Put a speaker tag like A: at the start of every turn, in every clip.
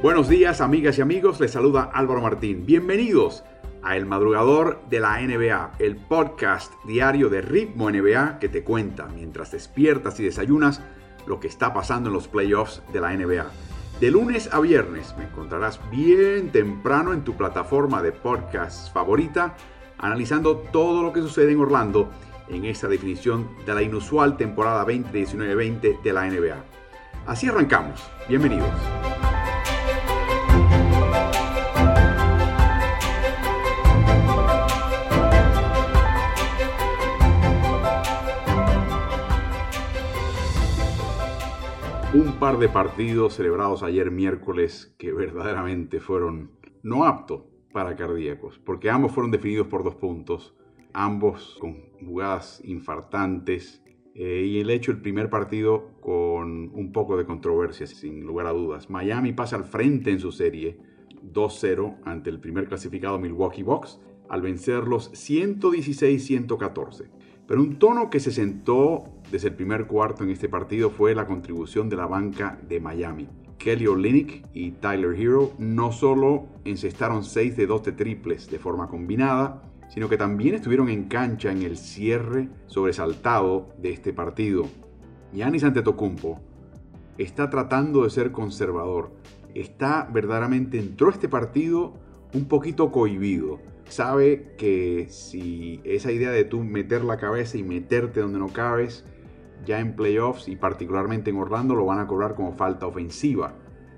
A: Buenos días amigas y amigos, les saluda Álvaro Martín. Bienvenidos a El Madrugador de la NBA, el podcast diario de Ritmo NBA que te cuenta mientras despiertas y desayunas lo que está pasando en los playoffs de la NBA. De lunes a viernes me encontrarás bien temprano en tu plataforma de podcast favorita, analizando todo lo que sucede en Orlando en esta definición de la inusual temporada 2019-20 de la NBA. Así arrancamos. Bienvenidos. Un par de partidos celebrados ayer miércoles que verdaderamente fueron no aptos para cardíacos, porque ambos fueron definidos por dos puntos, ambos con jugadas infartantes, eh, y el hecho el primer partido con un poco de controversia, sin lugar a dudas. Miami pasa al frente en su serie 2-0 ante el primer clasificado Milwaukee Bucks al vencerlos 116-114. Pero un tono que se sentó desde el primer cuarto en este partido fue la contribución de la banca de Miami. Kelly Olynyk y Tyler Hero no solo encestaron 6 de 2 de triples de forma combinada, sino que también estuvieron en cancha en el cierre sobresaltado de este partido. Giannis Antetokounmpo está tratando de ser conservador. Está verdaderamente entró este partido un poquito cohibido sabe que si esa idea de tú meter la cabeza y meterte donde no cabes, ya en playoffs y particularmente en Orlando lo van a cobrar como falta ofensiva.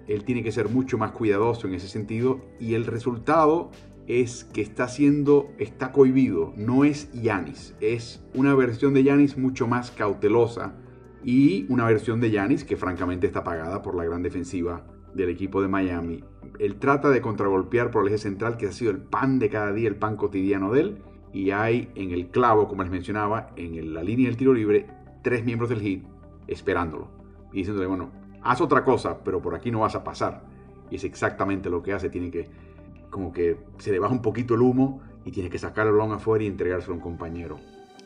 A: Él tiene que ser mucho más cuidadoso en ese sentido y el resultado es que está siendo, está cohibido, no es Yanis, es una versión de Yanis mucho más cautelosa y una versión de Yanis que francamente está pagada por la gran defensiva del equipo de Miami él trata de contragolpear por el eje central, que ha sido el pan de cada día, el pan cotidiano de él. Y hay en el clavo, como les mencionaba, en la línea del tiro libre, tres miembros del hit esperándolo. Y diciéndole, bueno, haz otra cosa, pero por aquí no vas a pasar. Y es exactamente lo que hace. Tiene que, como que se le baja un poquito el humo y tiene que sacar el balón afuera y entregárselo a un compañero.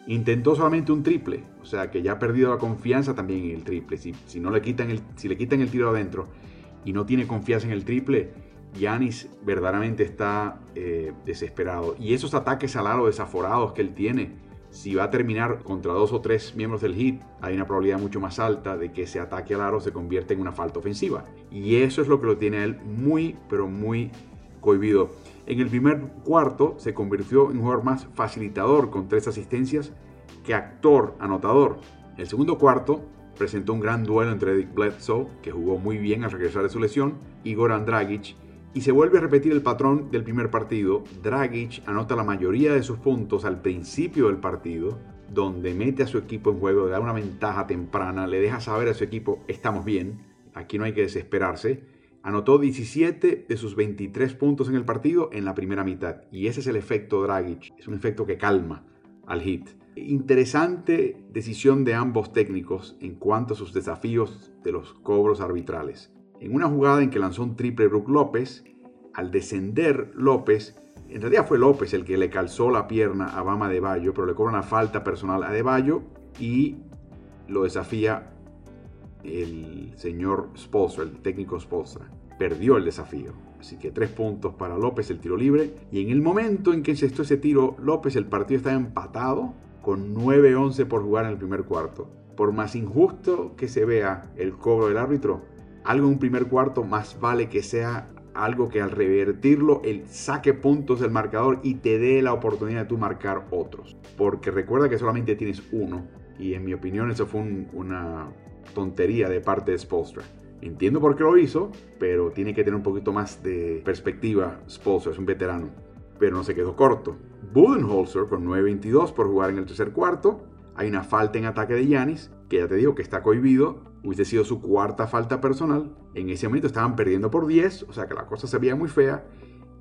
A: Intentó solamente un triple, o sea que ya ha perdido la confianza también en el triple. Si, si no le quitan el, si le quitan el tiro adentro y no tiene confianza en el triple, Yanis verdaderamente está eh, desesperado. Y esos ataques al aro desaforados que él tiene, si va a terminar contra dos o tres miembros del hit, hay una probabilidad mucho más alta de que ese ataque al aro se convierta en una falta ofensiva. Y eso es lo que lo tiene él muy, pero muy cohibido. En el primer cuarto se convirtió en un jugador más facilitador con tres asistencias que actor anotador. El segundo cuarto presentó un gran duelo entre Eric Bledsoe, que jugó muy bien al regresar de su lesión, y Goran Dragic, y se vuelve a repetir el patrón del primer partido. Dragic anota la mayoría de sus puntos al principio del partido, donde mete a su equipo en juego, le da una ventaja temprana, le deja saber a su equipo, estamos bien, aquí no hay que desesperarse. Anotó 17 de sus 23 puntos en el partido en la primera mitad, y ese es el efecto Dragic, es un efecto que calma al hit. Interesante decisión de ambos técnicos en cuanto a sus desafíos de los cobros arbitrales. En una jugada en que lanzó un triple Brook López, al descender López, en realidad fue López el que le calzó la pierna a Bama de Bayo, pero le cobra una falta personal a De y lo desafía el señor Spolstra, el técnico Spolstra. Perdió el desafío. Así que tres puntos para López el tiro libre. Y en el momento en que encestó ese tiro López, el partido estaba empatado con 9-11 por jugar en el primer cuarto. Por más injusto que se vea el cobro del árbitro, algo en un primer cuarto más vale que sea algo que al revertirlo el saque puntos del marcador y te dé la oportunidad de tú marcar otros. Porque recuerda que solamente tienes uno. Y en mi opinión eso fue una tontería de parte de Spolstra. Entiendo por qué lo hizo, pero tiene que tener un poquito más de perspectiva. Spolstra es un veterano pero no se quedó corto. Budenholzer con 9.22 por jugar en el tercer cuarto. Hay una falta en ataque de Yanis, que ya te digo que está cohibido. Hubiese sido su cuarta falta personal. En ese momento estaban perdiendo por 10, o sea que la cosa se veía muy fea.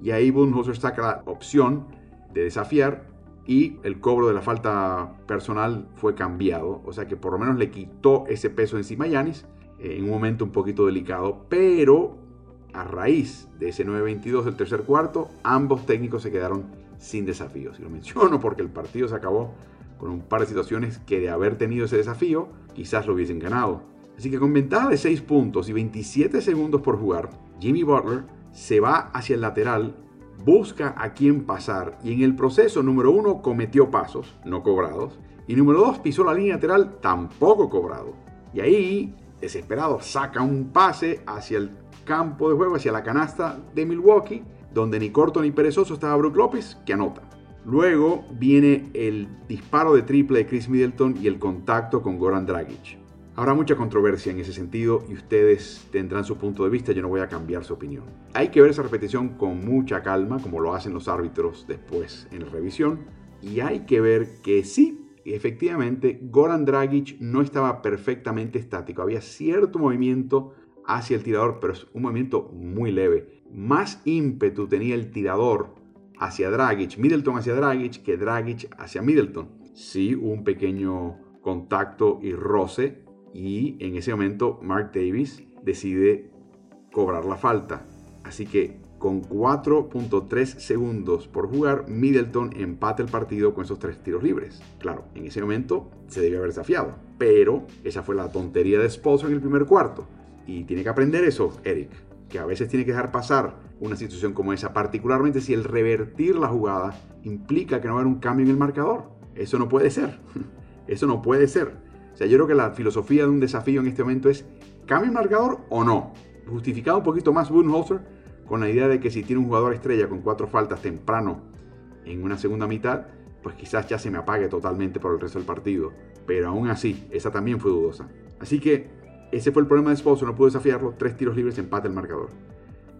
A: Y ahí Budenholzer saca la opción de desafiar y el cobro de la falta personal fue cambiado. O sea que por lo menos le quitó ese peso encima a Yanis eh, en un momento un poquito delicado, pero a raíz de ese 9-22 del tercer cuarto, ambos técnicos se quedaron sin desafíos. Y lo menciono porque el partido se acabó con un par de situaciones que de haber tenido ese desafío, quizás lo hubiesen ganado. Así que con ventaja de 6 puntos y 27 segundos por jugar, Jimmy Butler se va hacia el lateral, busca a quién pasar y en el proceso número 1 cometió pasos no cobrados y número 2 pisó la línea lateral tampoco cobrado. Y ahí, desesperado, saca un pase hacia el campo de juego, hacia la canasta de Milwaukee, donde ni corto ni perezoso estaba Brook López, que anota. Luego viene el disparo de triple de Chris Middleton y el contacto con Goran Dragic. Habrá mucha controversia en ese sentido y ustedes tendrán su punto de vista, yo no voy a cambiar su opinión. Hay que ver esa repetición con mucha calma, como lo hacen los árbitros después en la revisión, y hay que ver que sí, efectivamente, Goran Dragic no estaba perfectamente estático, había cierto movimiento hacia el tirador, pero es un movimiento muy leve. Más ímpetu tenía el tirador hacia Dragic, Middleton hacia Dragic, que Dragic hacia Middleton. Sí, un pequeño contacto y roce, y en ese momento Mark Davis decide cobrar la falta. Así que con 4.3 segundos por jugar, Middleton empata el partido con esos tres tiros libres. Claro, en ese momento se debe haber desafiado, pero esa fue la tontería de Spolstra en el primer cuarto. Y tiene que aprender eso, Eric, que a veces tiene que dejar pasar una situación como esa, particularmente si el revertir la jugada implica que no va a haber un cambio en el marcador. Eso no puede ser. Eso no puede ser. O sea, yo creo que la filosofía de un desafío en este momento es, ¿cambia el marcador o no? Justificado un poquito más Budenholzer con la idea de que si tiene un jugador estrella con cuatro faltas temprano en una segunda mitad, pues quizás ya se me apague totalmente por el resto del partido. Pero aún así, esa también fue dudosa. Así que ese fue el problema de Sposo, no pudo desafiarlo, tres tiros libres, empate el marcador.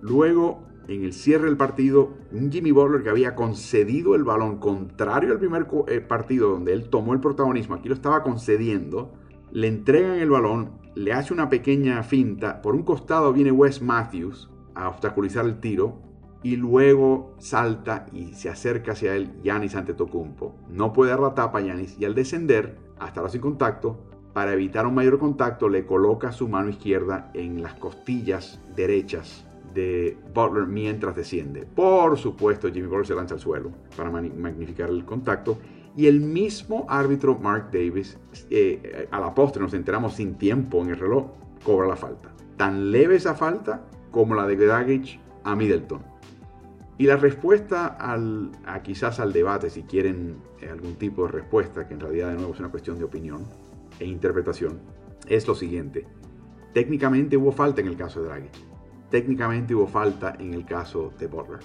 A: Luego, en el cierre del partido, un Jimmy Butler que había concedido el balón, contrario al primer eh, partido donde él tomó el protagonismo, aquí lo estaba concediendo, le entregan el balón, le hace una pequeña finta, por un costado viene Wes Matthews a obstaculizar el tiro, y luego salta y se acerca hacia él Yanis Antetokounmpo. No puede dar la tapa Yanis y al descender, hasta ahora sin contacto, para evitar un mayor contacto, le coloca su mano izquierda en las costillas derechas de Butler mientras desciende. Por supuesto, Jimmy Butler se lanza al suelo para magnificar el contacto. Y el mismo árbitro Mark Davis, eh, a la postre nos enteramos sin tiempo en el reloj, cobra la falta. Tan leve esa falta como la de Dragic a Middleton. Y la respuesta a quizás al debate, si quieren eh, algún tipo de respuesta, que en realidad de nuevo es una cuestión de opinión e interpretación, es lo siguiente. Técnicamente hubo falta en el caso de Dragic técnicamente hubo falta en el caso de Butler.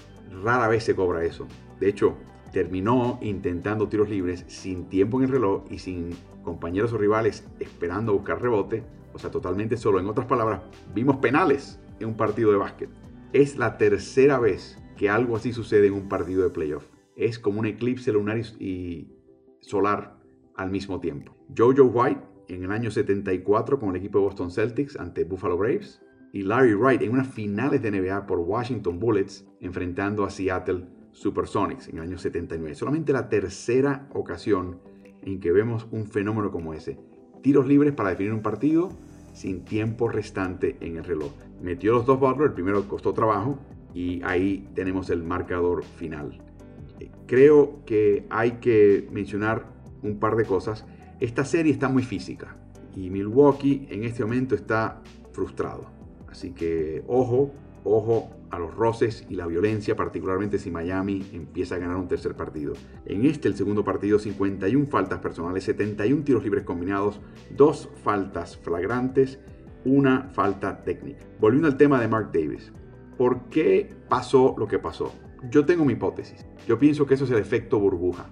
A: Rara vez se cobra eso. De hecho, terminó intentando tiros libres sin tiempo en el reloj y sin compañeros o rivales esperando buscar rebote, o sea, totalmente solo. En otras palabras, vimos penales en un partido de básquet. Es la tercera vez que algo así sucede en un partido de playoff. Es como un eclipse lunar y solar al mismo tiempo. Jojo White en el año 74 con el equipo de Boston Celtics ante Buffalo Braves y Larry Wright en unas finales de NBA por Washington Bullets enfrentando a Seattle Supersonics en el año 79. Solamente la tercera ocasión en que vemos un fenómeno como ese. Tiros libres para definir un partido sin tiempo restante en el reloj. Metió los dos Butler, el primero costó trabajo y ahí tenemos el marcador final. Creo que hay que mencionar un par de cosas. Esta serie está muy física y Milwaukee en este momento está frustrado. Así que ojo, ojo a los roces y la violencia, particularmente si Miami empieza a ganar un tercer partido. En este, el segundo partido, 51 faltas personales, 71 tiros libres combinados, dos faltas flagrantes, una falta técnica. Volviendo al tema de Mark Davis. ¿Por qué pasó lo que pasó? Yo tengo mi hipótesis. Yo pienso que eso es el efecto burbuja.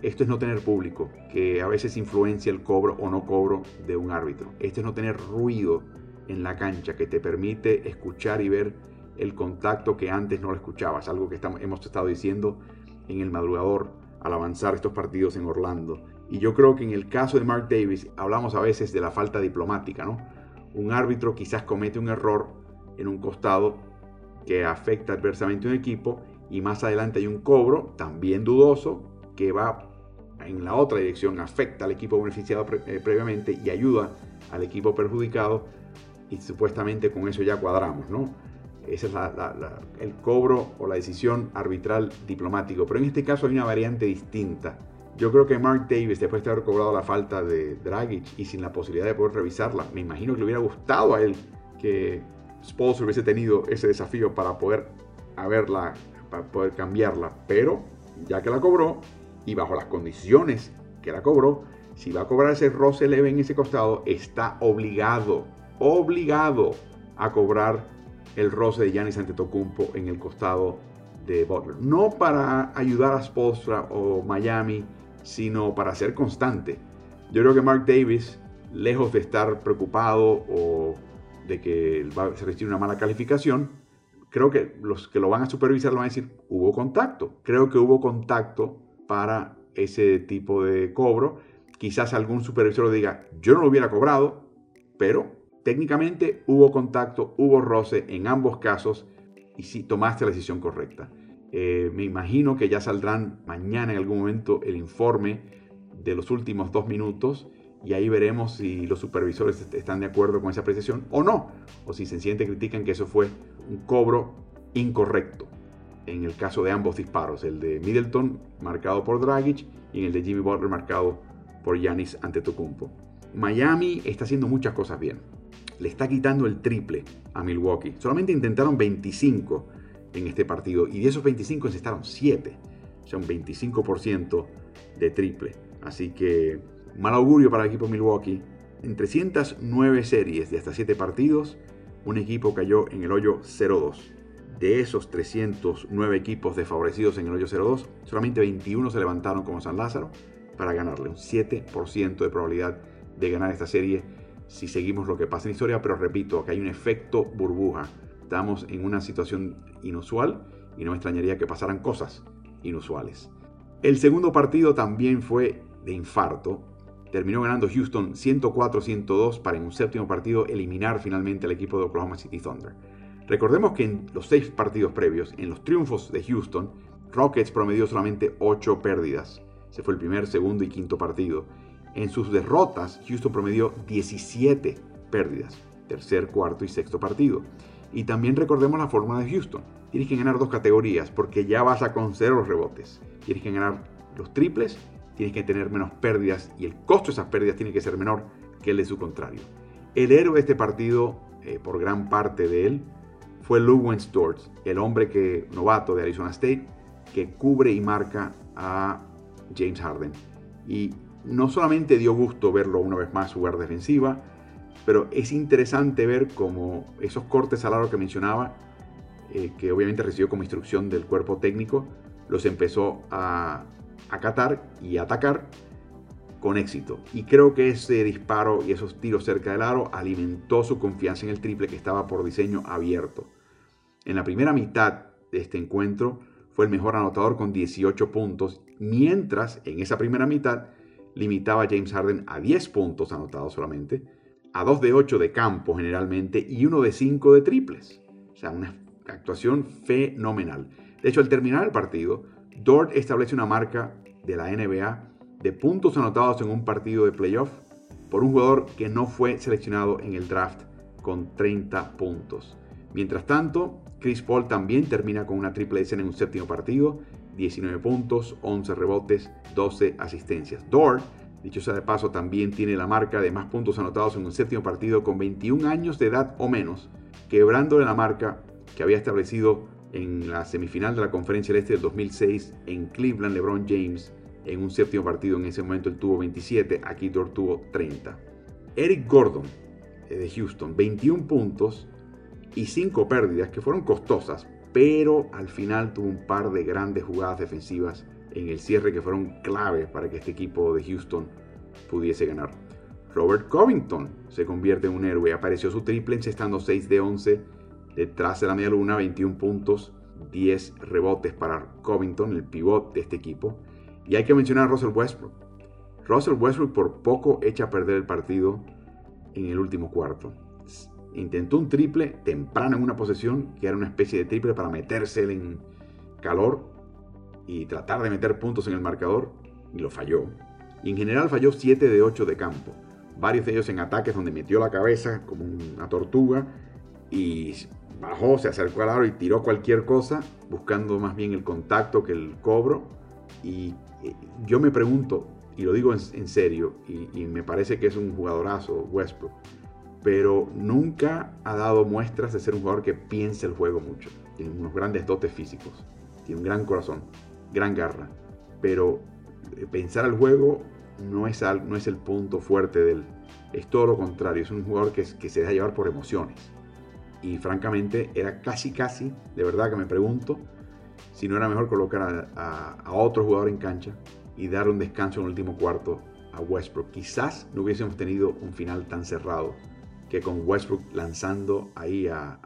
A: Esto es no tener público, que a veces influencia el cobro o no cobro de un árbitro. Esto es no tener ruido en la cancha que te permite escuchar y ver el contacto que antes no lo escuchabas, algo que hemos estado diciendo en el madrugador al avanzar estos partidos en Orlando. Y yo creo que en el caso de Mark Davis hablamos a veces de la falta diplomática, ¿no? Un árbitro quizás comete un error en un costado que afecta adversamente a un equipo y más adelante hay un cobro también dudoso que va en la otra dirección, afecta al equipo beneficiado eh, previamente y ayuda al equipo perjudicado y supuestamente con eso ya cuadramos, ¿no? Ese es el cobro o la decisión arbitral diplomático. Pero en este caso hay una variante distinta Yo creo que Mark Davis, después de haber cobrado la falta de Dragic y sin la posibilidad de poder revisarla, me imagino que le hubiera gustado a él que Spolster hubiese tenido ese desafío para poder haberla, para poder cambiarla. Pero ya que la cobró y bajo las condiciones que la cobró, si va a cobrar ese roce leve en ese costado, está obligado, obligado a cobrar el roce de Giannis Antetokounmpo en el costado de Butler. No para ayudar a Spolstra o Miami, sino para ser constante. Yo creo que Mark Davis, lejos de estar preocupado o de que va a recibir una mala calificación, creo que los que lo van a supervisar lo van a decir, hubo contacto. Creo que hubo contacto para ese tipo de cobro. Quizás algún supervisor lo diga, yo no lo hubiera cobrado, pero técnicamente hubo contacto, hubo roce en ambos casos y si tomaste la decisión correcta. Eh, me imagino que ya saldrán mañana en algún momento el informe de los últimos dos minutos y ahí veremos si los supervisores están de acuerdo con esa apreciación o no, o si sencillamente critican que eso fue un cobro incorrecto. En el caso de ambos disparos, el de Middleton marcado por Dragic y el de Jimmy Butler marcado por Giannis Antetokounmpo. Miami está haciendo muchas cosas bien. Le está quitando el triple a Milwaukee. Solamente intentaron 25 en este partido y de esos 25 encestaron 7. O sea, un 25% de triple. Así que Mal augurio para el equipo Milwaukee. En 309 series de hasta 7 partidos, un equipo cayó en el hoyo 0-2. De esos 309 equipos desfavorecidos en el hoyo 0-2, solamente 21 se levantaron como San Lázaro para ganarle. Un 7% de probabilidad de ganar esta serie si seguimos lo que pasa en historia. Pero repito, que hay un efecto burbuja. Estamos en una situación inusual y no me extrañaría que pasaran cosas inusuales. El segundo partido también fue de infarto terminó ganando Houston 104-102 para en un séptimo partido eliminar finalmente al equipo de Oklahoma City Thunder. Recordemos que en los seis partidos previos, en los triunfos de Houston, Rockets promedió solamente 8 pérdidas. Se fue el primer, segundo y quinto partido. En sus derrotas, Houston promedió 17 pérdidas, tercer, cuarto y sexto partido. Y también recordemos la fórmula de Houston. Tienes que ganar dos categorías porque ya vas a conceder los rebotes. Tienes que ganar los triples tienes que tener menos pérdidas y el costo de esas pérdidas tiene que ser menor que el de su contrario. El héroe de este partido, eh, por gran parte de él, fue Lou Storts, el hombre que, novato de Arizona State, que cubre y marca a James Harden. Y no solamente dio gusto verlo una vez más jugar defensiva, pero es interesante ver cómo esos cortes al aro que mencionaba, eh, que obviamente recibió como instrucción del cuerpo técnico, los empezó a, acatar y atacar con éxito. Y creo que ese disparo y esos tiros cerca del aro alimentó su confianza en el triple que estaba por diseño abierto. En la primera mitad de este encuentro fue el mejor anotador con 18 puntos, mientras en esa primera mitad limitaba a James Harden a 10 puntos anotados solamente, a 2 de 8 de campo generalmente y 1 de 5 de triples. O sea, una actuación fenomenal. De hecho, al terminar el partido, Dort establece una marca de la NBA de puntos anotados en un partido de playoff por un jugador que no fue seleccionado en el draft con 30 puntos. Mientras tanto, Chris Paul también termina con una triple escena en un séptimo partido, 19 puntos, 11 rebotes, 12 asistencias. Dort, dicho sea de paso, también tiene la marca de más puntos anotados en un séptimo partido con 21 años de edad o menos, quebrándole la marca que había establecido en la semifinal de la Conferencia del Este del 2006 en Cleveland, LeBron James en un séptimo partido, en ese momento él tuvo 27, aquí Dort tuvo 30. Eric Gordon eh, de Houston, 21 puntos y 5 pérdidas que fueron costosas, pero al final tuvo un par de grandes jugadas defensivas en el cierre que fueron clave para que este equipo de Houston pudiese ganar. Robert Covington se convierte en un héroe, apareció su triple encestando 6 de 11 Detrás de la media luna, 21 puntos, 10 rebotes para Covington, el pivot de este equipo. Y hay que mencionar a Russell Westbrook. Russell Westbrook por poco echa a perder el partido en el último cuarto. Intentó un triple temprano en una posesión, que era una especie de triple para meterse en calor y tratar de meter puntos en el marcador, y lo falló. Y en general falló 7 de 8 de campo. Varios de ellos en ataques donde metió la cabeza como una tortuga y bajó, se acercó al aro y tiró cualquier cosa, buscando más bien el contacto que el cobro. Y eh, yo me pregunto, y lo digo en, serio, y, me parece que es un jugadorazo Westbrook, pero nunca ha dado muestras de ser un jugador que piense el juego mucho. Tiene unos grandes dotes físicos, tiene un gran corazón, gran garra, pero eh, pensar el juego no es, no es el punto fuerte del... Es todo lo contrario, es un jugador que, que se deja llevar por emociones. Y francamente era casi, casi, de verdad que me pregunto, si no era mejor colocar a, otro jugador en cancha y dar un descanso en el último cuarto a Westbrook. Quizás no hubiésemos tenido un final tan cerrado que con Westbrook lanzando ahí a,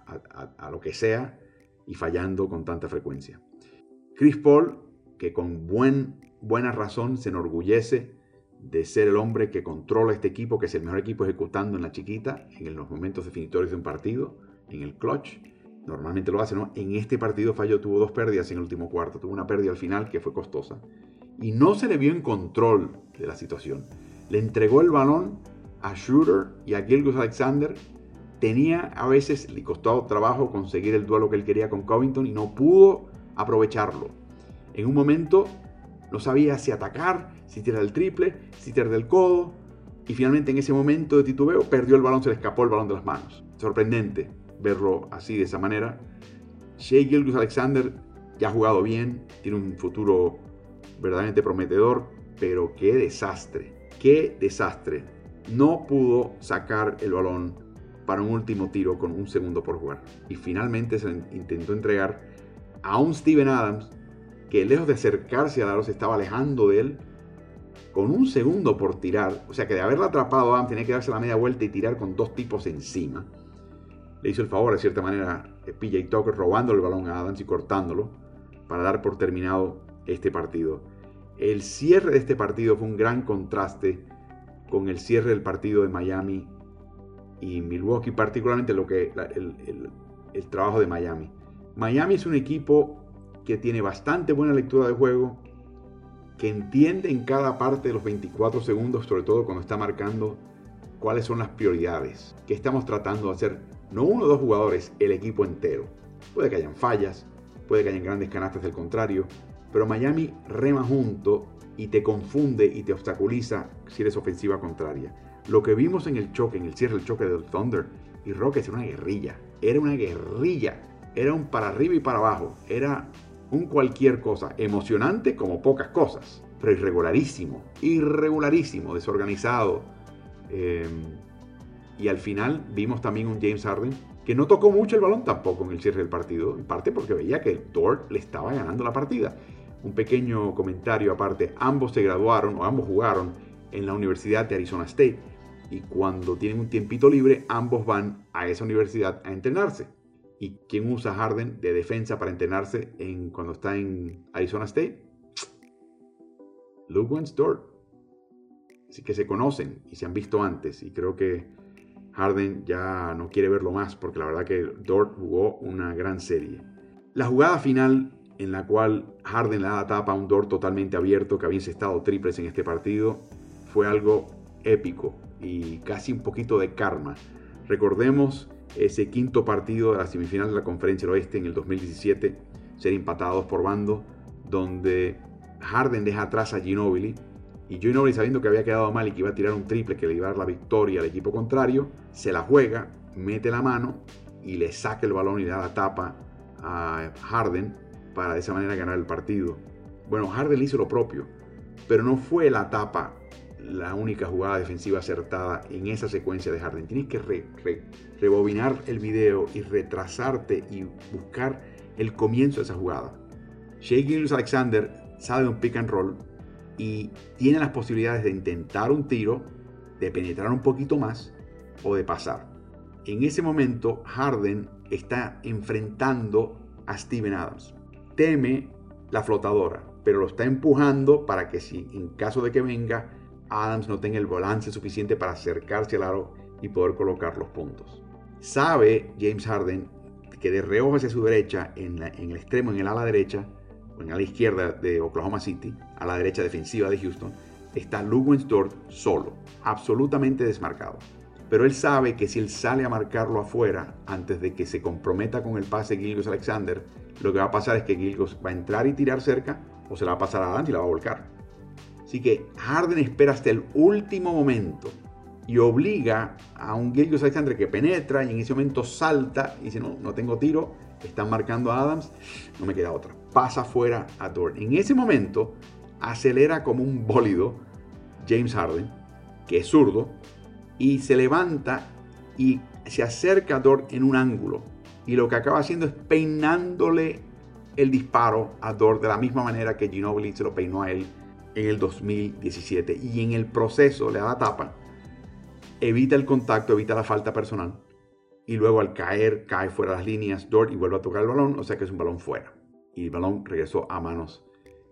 A: lo que sea y fallando con tanta frecuencia. Chris Paul, que con buen, buena razón se enorgullece de ser el hombre que controla este equipo, que es el mejor equipo ejecutando en la chiquita, en los momentos definitorios de un partido, en el clutch normalmente lo hace, ¿no? En este partido falló, tuvo dos pérdidas en el último cuarto, tuvo una pérdida al final que fue costosa. Y no se le vio en control de la situación. Le entregó el balón a Schroeder y a Gilgus Alexander. Tenía a veces, le costó trabajo conseguir el duelo que él quería con Covington y no pudo aprovecharlo. En un momento no sabía si atacar, si tirar el triple, si tirar del codo. Y finalmente en ese momento de titubeo perdió el balón, se le escapó el balón de las manos. Sorprendente verlo así, de esa manera. Shea Gilgus Alexander ya ha jugado bien, tiene un futuro verdaderamente prometedor, pero qué desastre, qué desastre. No pudo sacar el balón para un último tiro con un segundo por jugar. Y finalmente se intentó entregar a un Steven Adams que lejos de acercarse a aro estaba alejando de él con un segundo por tirar. O sea que de haberla atrapado Adams tenía que darse la media vuelta y tirar con dos tipos encima le hizo el favor, de cierta manera, PJ Tucker robando el balón a Adams y cortándolo para dar por terminado este partido. El cierre de este partido fue un gran contraste con el cierre del partido de Miami y Milwaukee, particularmente lo que, el, el trabajo de Miami. Miami es un equipo que tiene bastante buena lectura de juego, que entiende en cada parte de los 24 segundos, sobre todo cuando está marcando cuáles son las prioridades, qué estamos tratando de hacer no uno o dos jugadores, el equipo entero. Puede que hayan fallas, puede que hayan grandes canastas del contrario, pero Miami rema junto y te confunde y te obstaculiza si eres ofensiva contraria. Lo que vimos en el choque, en el cierre del choque del Thunder y Rockets era una guerrilla. Era una guerrilla. Era un para arriba y para abajo. Era un cualquier cosa. Emocionante como pocas cosas. Pero irregularísimo. Irregularísimo. Desorganizado. Eh, y al final vimos también un James Harden que no tocó mucho el balón tampoco en el cierre del partido, en parte porque veía que el Dort le estaba ganando la partida. Un pequeño comentario aparte, ambos se graduaron o ambos jugaron en la Universidad de Arizona State y cuando tienen un tiempito libre ambos van a esa universidad a entrenarse. ¿Y quién usa Harden de defensa para entrenarse en, cuando está en Arizona State? Luke Dort. Así que se conocen y se han visto antes y creo que Harden ya no quiere verlo más porque la verdad que Dort jugó una gran serie. La jugada final en la cual Harden le da la tapa a un Dort totalmente abierto que había estado triples en este partido fue algo épico y casi un poquito de karma. Recordemos ese quinto partido de la semifinal de la Conferencia del Oeste en el 2017, ser empatados por bando, donde Harden deja atrás a Ginobili y Ginobili sabiendo que había quedado mal y que iba a tirar un triple que le iba a dar la victoria al equipo contrario, se la juega, mete la mano y le saca el balón y le da la tapa a Harden para de esa manera ganar el partido. Bueno, Harden hizo lo propio, pero no fue la tapa la única jugada defensiva acertada en esa secuencia de Harden. Tienes que rebobinar el video y retrasarte y buscar el comienzo de esa jugada. Shea Alexander sale de un pick and roll, y tiene las posibilidades de intentar un tiro, de penetrar un poquito más o de pasar. En ese momento, Harden está enfrentando a Steven Adams. Teme la flotadora, pero lo está empujando para que si en caso de que venga, Adams no tenga el balance suficiente para acercarse al aro y poder colocar los puntos. Sabe James Harden que de reojo hacia su derecha, en, el extremo, en el ala derecha, o en la izquierda de Oklahoma City, a la derecha defensiva de Houston, está Luke Dort solo, absolutamente desmarcado. Pero él sabe que si él sale a marcarlo afuera antes de que se comprometa con el pase Gilgos Alexander, lo que va a pasar es que Gilgos va a entrar y tirar cerca o se la va a pasar adelante y la va a volcar. Así que Harden espera hasta el último momento y obliga a un Gilgis Alexander que penetra y en ese momento salta y dice, no, no tengo tiro, están marcando a Adams, no me queda otra. Pasa fuera a Dort. En ese momento acelera como un bólido James Harden, que es zurdo, y se levanta y se acerca a Dort en un ángulo. Y lo que acaba haciendo es peinándole el disparo a Dort de la misma manera que Ginobili se lo peinó a él en el 2017. Y en el proceso le da la tapa, evita el contacto, evita la falta personal. Y luego al caer, cae fuera de las líneas Dort y vuelve a tocar el balón, o sea que es un balón fuera. Y el balón regresó a manos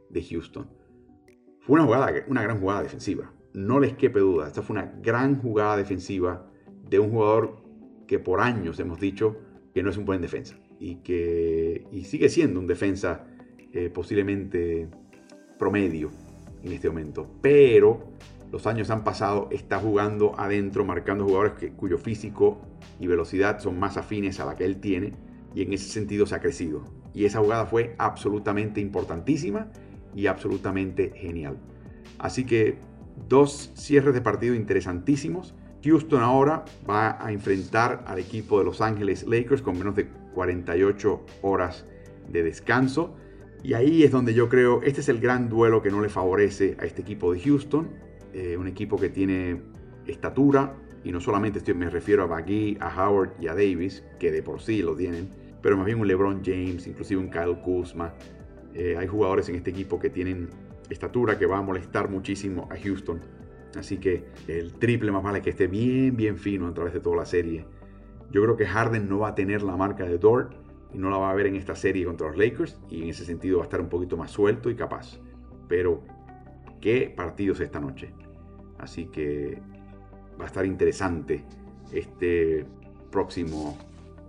A: de Houston. Fue una jugada, una gran jugada defensiva. No les quepe duda. Esta fue una gran jugada defensiva de un jugador que por años hemos dicho que no es un buen defensa y que y sigue siendo un defensa eh, posiblemente promedio en este momento. Pero los años han pasado, está jugando adentro, marcando jugadores que, cuyo físico y velocidad son más afines a la que él tiene y en ese sentido se ha crecido. Y esa jugada fue absolutamente importantísima y absolutamente genial. Así que dos cierres de partido interesantísimos. Houston ahora va a enfrentar al equipo de Los Ángeles Lakers con menos de 48 horas de descanso. Y ahí es donde yo creo, este es el gran duelo que no le favorece a este equipo de Houston. Eh, un equipo que tiene estatura, y no solamente estoy, me refiero a Bagui, a Howard y a Davis, que de por sí lo tienen, pero más bien un LeBron James, inclusive un Kyle Kuzma. Eh, hay jugadores en este equipo que tienen estatura que va a molestar muchísimo a Houston. Así que el triple más vale que esté bien, bien fino a través de toda la serie. Yo creo que Harden no va a tener la marca de Dort y no la va a ver en esta serie contra los Lakers y en ese sentido va a estar un poquito más suelto y capaz. Pero qué partidos esta noche. Así que va a estar interesante este próximo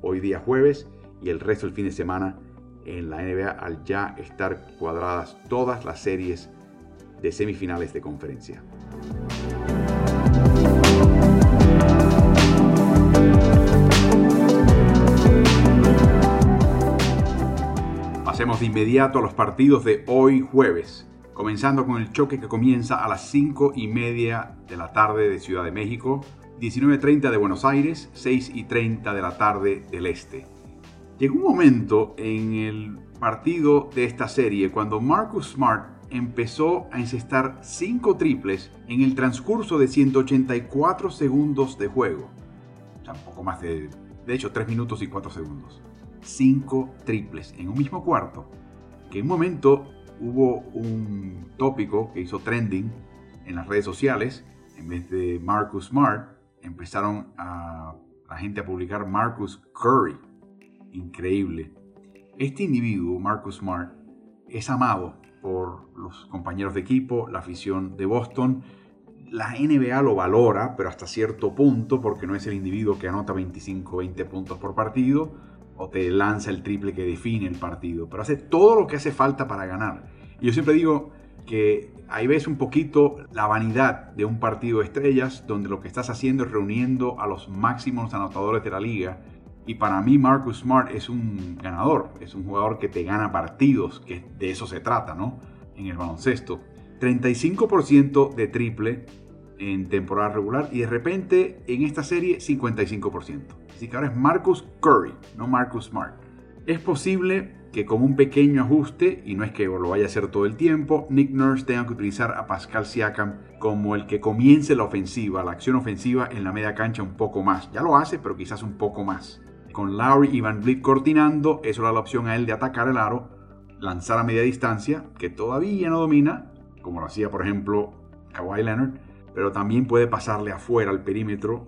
A: hoy día jueves y el resto del fin de semana en la NBA al ya estar cuadradas todas las series de semifinales de conferencia. Pasemos de inmediato a los partidos de hoy jueves comenzando con el choque que comienza a las 5 y media de la tarde de Ciudad de México, 19.30 de Buenos Aires, 6 y 30 de la tarde del Este. Llegó un momento en el partido de esta serie cuando Marcus Smart empezó a encestar 5 triples en el transcurso de 184 segundos de juego. O sea, poco más de, de hecho, 3 minutos y 4 segundos. 5 triples en un mismo cuarto, que en un momento hubo un tópico que hizo trending en las redes sociales. En vez de Marcus Smart, empezaron a la gente a publicar Marcus Curry. Increíble. Este individuo, Marcus Smart, es amado por los compañeros de equipo, la afición de Boston. La NBA lo valora, pero hasta cierto punto, porque no es el individuo que anota 25 20 puntos por partido o te lanza el triple que define el partido, pero hace todo lo que hace falta para ganar. Y yo siempre digo que ahí ves un poquito la vanidad de un partido de estrellas, donde lo que estás haciendo es reuniendo a los máximos anotadores de la liga. Y para mí Marcus Smart es un ganador, es un jugador que te gana partidos, que de eso se trata, ¿no? En el baloncesto. 35% de triple en temporada regular y de repente en esta serie 55%. Así que ahora es Marcus Curry, no Marcus Smart. Es posible que como un pequeño ajuste, y no es que lo vaya a hacer todo el tiempo, Nick Nurse tenga que utilizar a Pascal Siakam como el que comience la ofensiva, la acción ofensiva en la media cancha un poco más. Ya lo hace, pero quizás un poco más. Con Lowry y Van Vliet cortinando, eso le da la opción a él de atacar el aro, lanzar a media distancia, que todavía no domina, como lo hacía por ejemplo Kawhi Leonard, pero también puede pasarle afuera al perímetro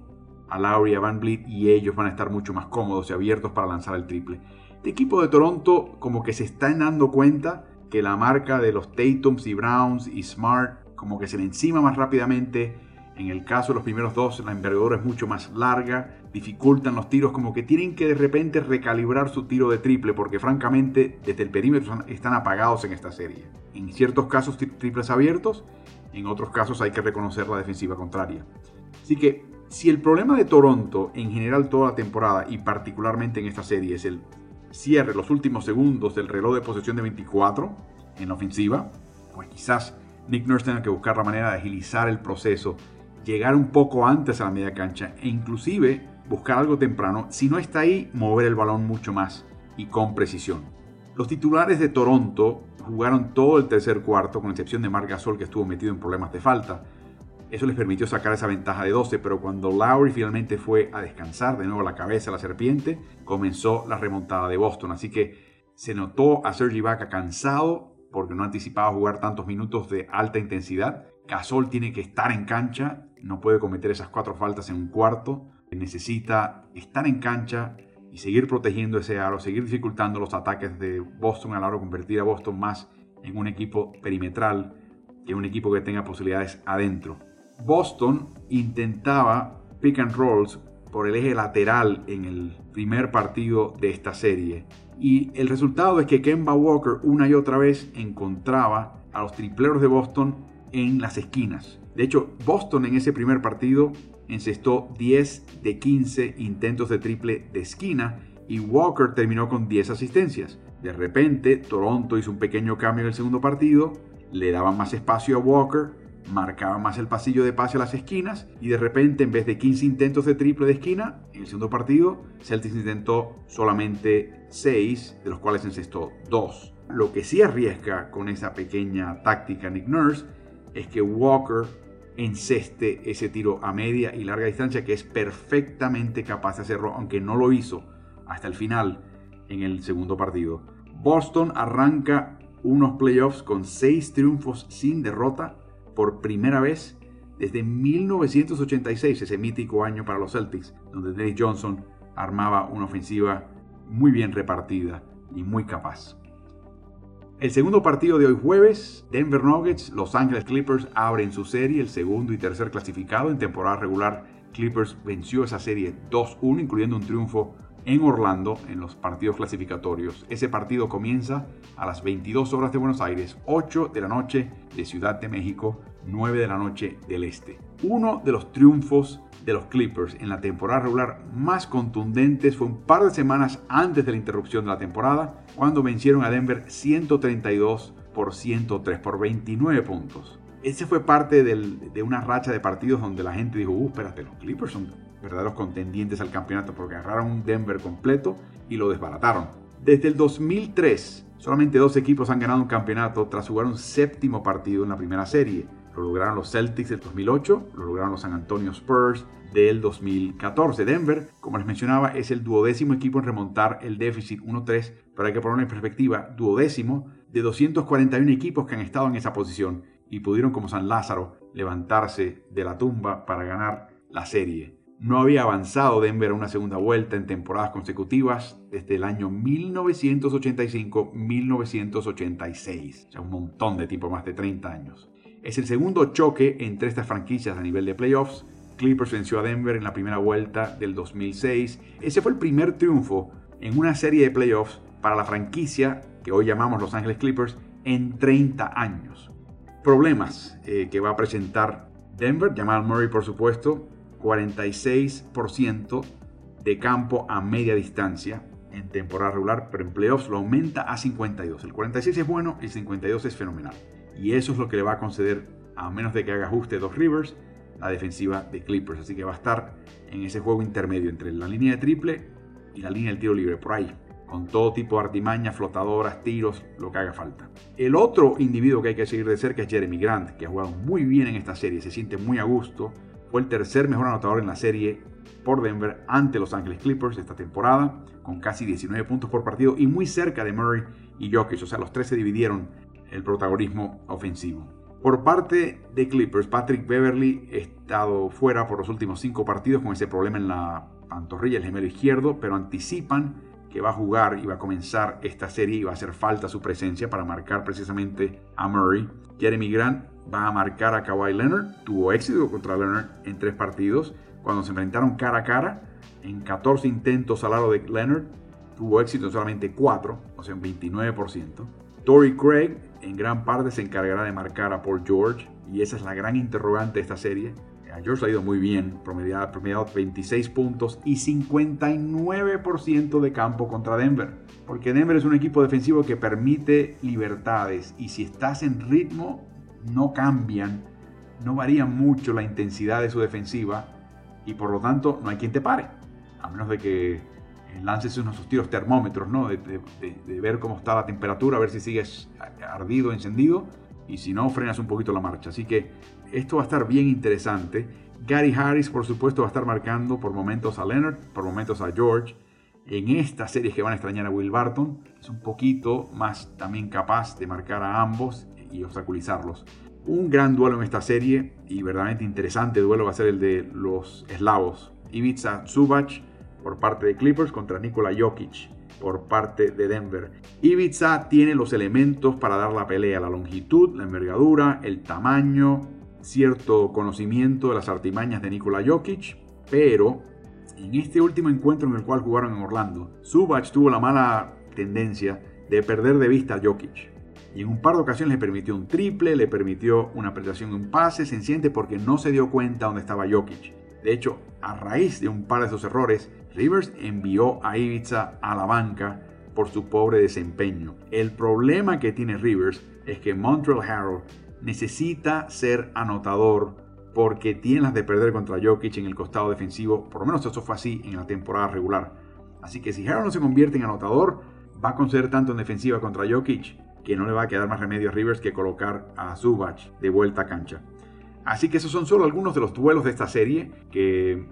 A: a Lowry y a Van Vliet y ellos van a estar mucho más cómodos y abiertos para lanzar el triple. Este equipo de Toronto como que se está dando cuenta que la marca de los Tatums y Browns y Smart como que se le encima más rápidamente. En el caso de los primeros dos, la envergadura es mucho más larga, dificultan los tiros, como que tienen que de repente recalibrar su tiro de triple, porque francamente desde el perímetro están apagados en esta serie. En ciertos casos triples abiertos, en otros casos hay que reconocer la defensiva contraria. Así que si el problema de Toronto en general toda la temporada y particularmente en esta serie es el cierre los últimos segundos del reloj de posesión de 24 en ofensiva, pues quizás Nick Nurse tenga que buscar la manera de agilizar el proceso, llegar un poco antes a la media cancha e inclusive buscar algo temprano. Si no está ahí, mover el balón mucho más y con precisión. Los titulares de Toronto jugaron todo el tercer cuarto, con excepción de Marc Gasol que estuvo metido en problemas de falta. Eso les permitió sacar esa ventaja de 12, pero cuando Lowry finalmente fue a descansar de nuevo la cabeza la serpiente, comenzó la remontada de Boston. Así que se notó a Sergi Ibaka cansado porque no anticipaba jugar tantos minutos de alta intensidad. Gasol tiene que estar en cancha, no puede cometer esas cuatro faltas en un cuarto. Necesita estar en cancha y seguir protegiendo ese aro, seguir dificultando los ataques de Boston al aro, convertir a Boston más en un equipo perimetral que un equipo que tenga posibilidades adentro. Boston intentaba pick and rolls por el eje lateral en el primer partido de esta serie. Y el resultado es que Kemba Walker una y otra vez encontraba a los tripleros de Boston en las esquinas. De hecho, Boston en ese primer partido encestó 10 de 15 intentos de triple de esquina y Walker terminó con 10 asistencias. De repente, Toronto hizo un pequeño cambio en el segundo partido, le daban más espacio a Walker, marcaba más el pasillo de pase a las esquinas y de repente en vez de 15 intentos de triple de esquina, en el segundo partido, Celtics intentó solamente 6, de los cuales encestó 2. Lo que sí arriesga con esa pequeña táctica Nick Nurse es que Walker enceste ese tiro a media y larga distancia que es perfectamente capaz de hacerlo, aunque no lo hizo hasta el final en el segundo partido. Boston arranca unos playoffs con 6 triunfos sin derrota por primera vez desde 1986, ese mítico año para los Celtics, donde Dennis Johnson armaba una ofensiva muy bien repartida y muy capaz. El segundo partido de hoy jueves, Denver Nuggets, Los Angeles Clippers abren su serie, el segundo y tercer clasificado en temporada regular. Clippers venció esa serie 2-1, incluyendo un triunfo en Orlando en los partidos clasificatorios. Ese partido comienza a las 22 horas de Buenos Aires, 8 de la noche de Ciudad de México, 9 de la noche del Este. Uno de los triunfos de los Clippers en la temporada regular más contundentes fue un par de semanas antes de la interrupción de la temporada, cuando vencieron a Denver 132 por 103, por 29 puntos. Ese fue parte de una racha de partidos donde la gente dijo, uh, espérate, los Clippers son verdaderos contendientes al campeonato porque agarraron un Denver completo y lo desbarataron. Desde el 2003, solamente dos equipos han ganado un campeonato tras jugar un séptimo partido en la primera serie. Lo lograron los Celtics del 2008, lo lograron los San Antonio Spurs del 2014. Denver, como les mencionaba, es el duodécimo equipo en remontar el déficit 1-3, pero hay que ponerlo en perspectiva, duodécimo de 241 equipos que han estado en esa posición y pudieron como San Lázaro levantarse de la tumba para ganar la serie. No había avanzado Denver a una segunda vuelta en temporadas consecutivas desde el año 1985-1986, o sea, un montón de tiempo, más de 30 años. Es el segundo choque entre estas franquicias a nivel de playoffs. Clippers venció a Denver en la primera vuelta del 2006. Ese fue el primer triunfo en una serie de playoffs para la franquicia que hoy llamamos Los Ángeles Clippers en 30 años. Problemas eh, que va a presentar Denver, Jamal Murray por supuesto, 46% de campo a media distancia en temporada regular, pero en playoffs lo aumenta a 52. El 46 es bueno, el 52 es fenomenal. Y eso es lo que le va a conceder, a menos de que haga ajuste dos Rivers, la defensiva de Clippers. Así que va a estar en ese juego intermedio entre la línea de triple y la línea del tiro libre, por ahí, con todo tipo de artimañas, flotadoras, tiros, lo que haga falta. El otro individuo que hay que seguir de cerca es Jeremy Grant, que ha jugado muy bien en esta serie, se siente muy a gusto fue el tercer mejor anotador en la serie por Denver ante Los Angeles Clippers esta temporada, con casi 19 puntos por partido y muy cerca de Murray y Jokic. O sea, los tres se dividieron el protagonismo ofensivo. Por parte de Clippers, Patrick Beverly ha estado fuera por los últimos cinco partidos con ese problema en la pantorrilla, el gemelo izquierdo, pero anticipan que va a jugar y va a comenzar esta serie y va a hacer falta su presencia para marcar precisamente a Murray. Jeremy Grant va a marcar a Kawhi Leonard. Tuvo éxito contra Leonard en tres partidos. Cuando se enfrentaron cara a cara, en 14 intentos al lado de Leonard, tuvo éxito en solamente 4, o sea, un 29%. Tory Craig en gran parte se encargará de marcar a Paul George y esa es la gran interrogante de esta serie. A George ha ido muy bien, promediado, promediado 26 puntos y 59% de campo contra Denver. Porque Denver es un equipo defensivo que permite libertades y si estás en ritmo no cambian, no varían mucho la intensidad de su defensiva y por lo tanto no hay quien te pare, a menos de que lances unos tiros termómetros, ¿no? De, de, ver cómo está la temperatura, a ver si sigues ardido, encendido, y si no, frenas un poquito la marcha. Así que esto va a estar bien interesante. Gary Harris, por supuesto, va a estar marcando por momentos a Leonard, por momentos a George. En esta serie que van a extrañar a Will Barton, es un poquito más también capaz de marcar a ambos y obstaculizarlos. Un gran duelo en esta serie y verdaderamente interesante duelo va a ser el de los eslavos. Ivica Zubac por parte de Clippers contra Nikola Jokic por parte de Denver. Ivica tiene los elementos para dar la pelea, la longitud, la envergadura, el tamaño, cierto conocimiento de las artimañas de Nikola Jokic, pero en este último encuentro en el cual jugaron en Orlando, Zubac tuvo la mala tendencia de perder de vista a Jokic. Y en un par de ocasiones le permitió un triple, le permitió una apreciación de un pase, sencillamente porque no se dio cuenta dónde estaba Jokic. De hecho, a raíz de un par de esos errores, Rivers envió a Ibiza a la banca por su pobre desempeño. El problema que tiene Rivers es que Montreal Harrell necesita ser anotador porque tiene las de perder contra Jokic en el costado defensivo. Por lo menos eso fue así en la temporada regular. Así que si Harrell no se convierte en anotador, va a conceder tanto en defensiva contra Jokic que no le va a quedar más remedio a Rivers que colocar a Zubac de vuelta a cancha. Así que esos son solo algunos de los duelos de esta serie que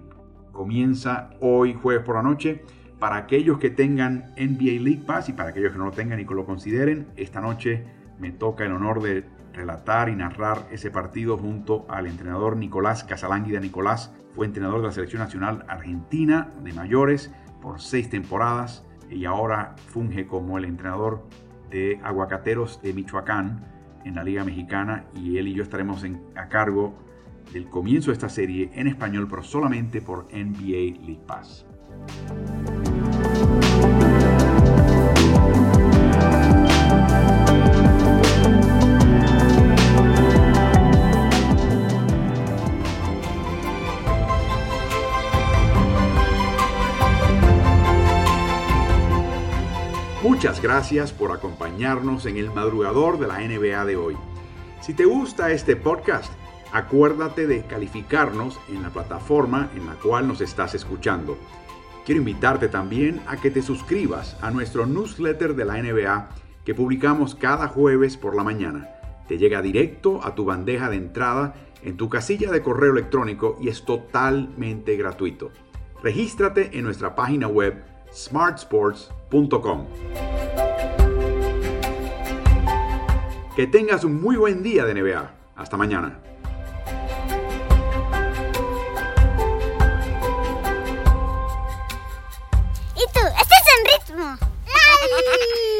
A: comienza hoy jueves por la noche. Para aquellos que tengan NBA League Pass y para aquellos que no lo tengan y que lo consideren, esta noche me toca el honor de relatar y narrar ese partido junto al entrenador Nicolás Casalánguida. Nicolás fue entrenador de la selección nacional argentina de mayores por seis temporadas y ahora funge como el entrenador de Aguacateros de Michoacán en la Liga Mexicana y él y yo estaremos a cargo del comienzo de esta serie en español, pero solamente por NBA League Pass. Gracias por acompañarnos en el madrugador de la NBA de hoy. Si te gusta este podcast, acuérdate de calificarnos en la plataforma en la cual nos estás escuchando. Quiero invitarte también a que te suscribas a nuestro newsletter de la NBA que publicamos cada jueves por la mañana. Te llega directo a tu bandeja de entrada en tu casilla de correo electrónico y es totalmente gratuito. Regístrate en nuestra página web smartsports.com. Que tengas un muy buen día de NBA. Hasta mañana. ¿Y tú? ¿Estás en ritmo? ¡Mami!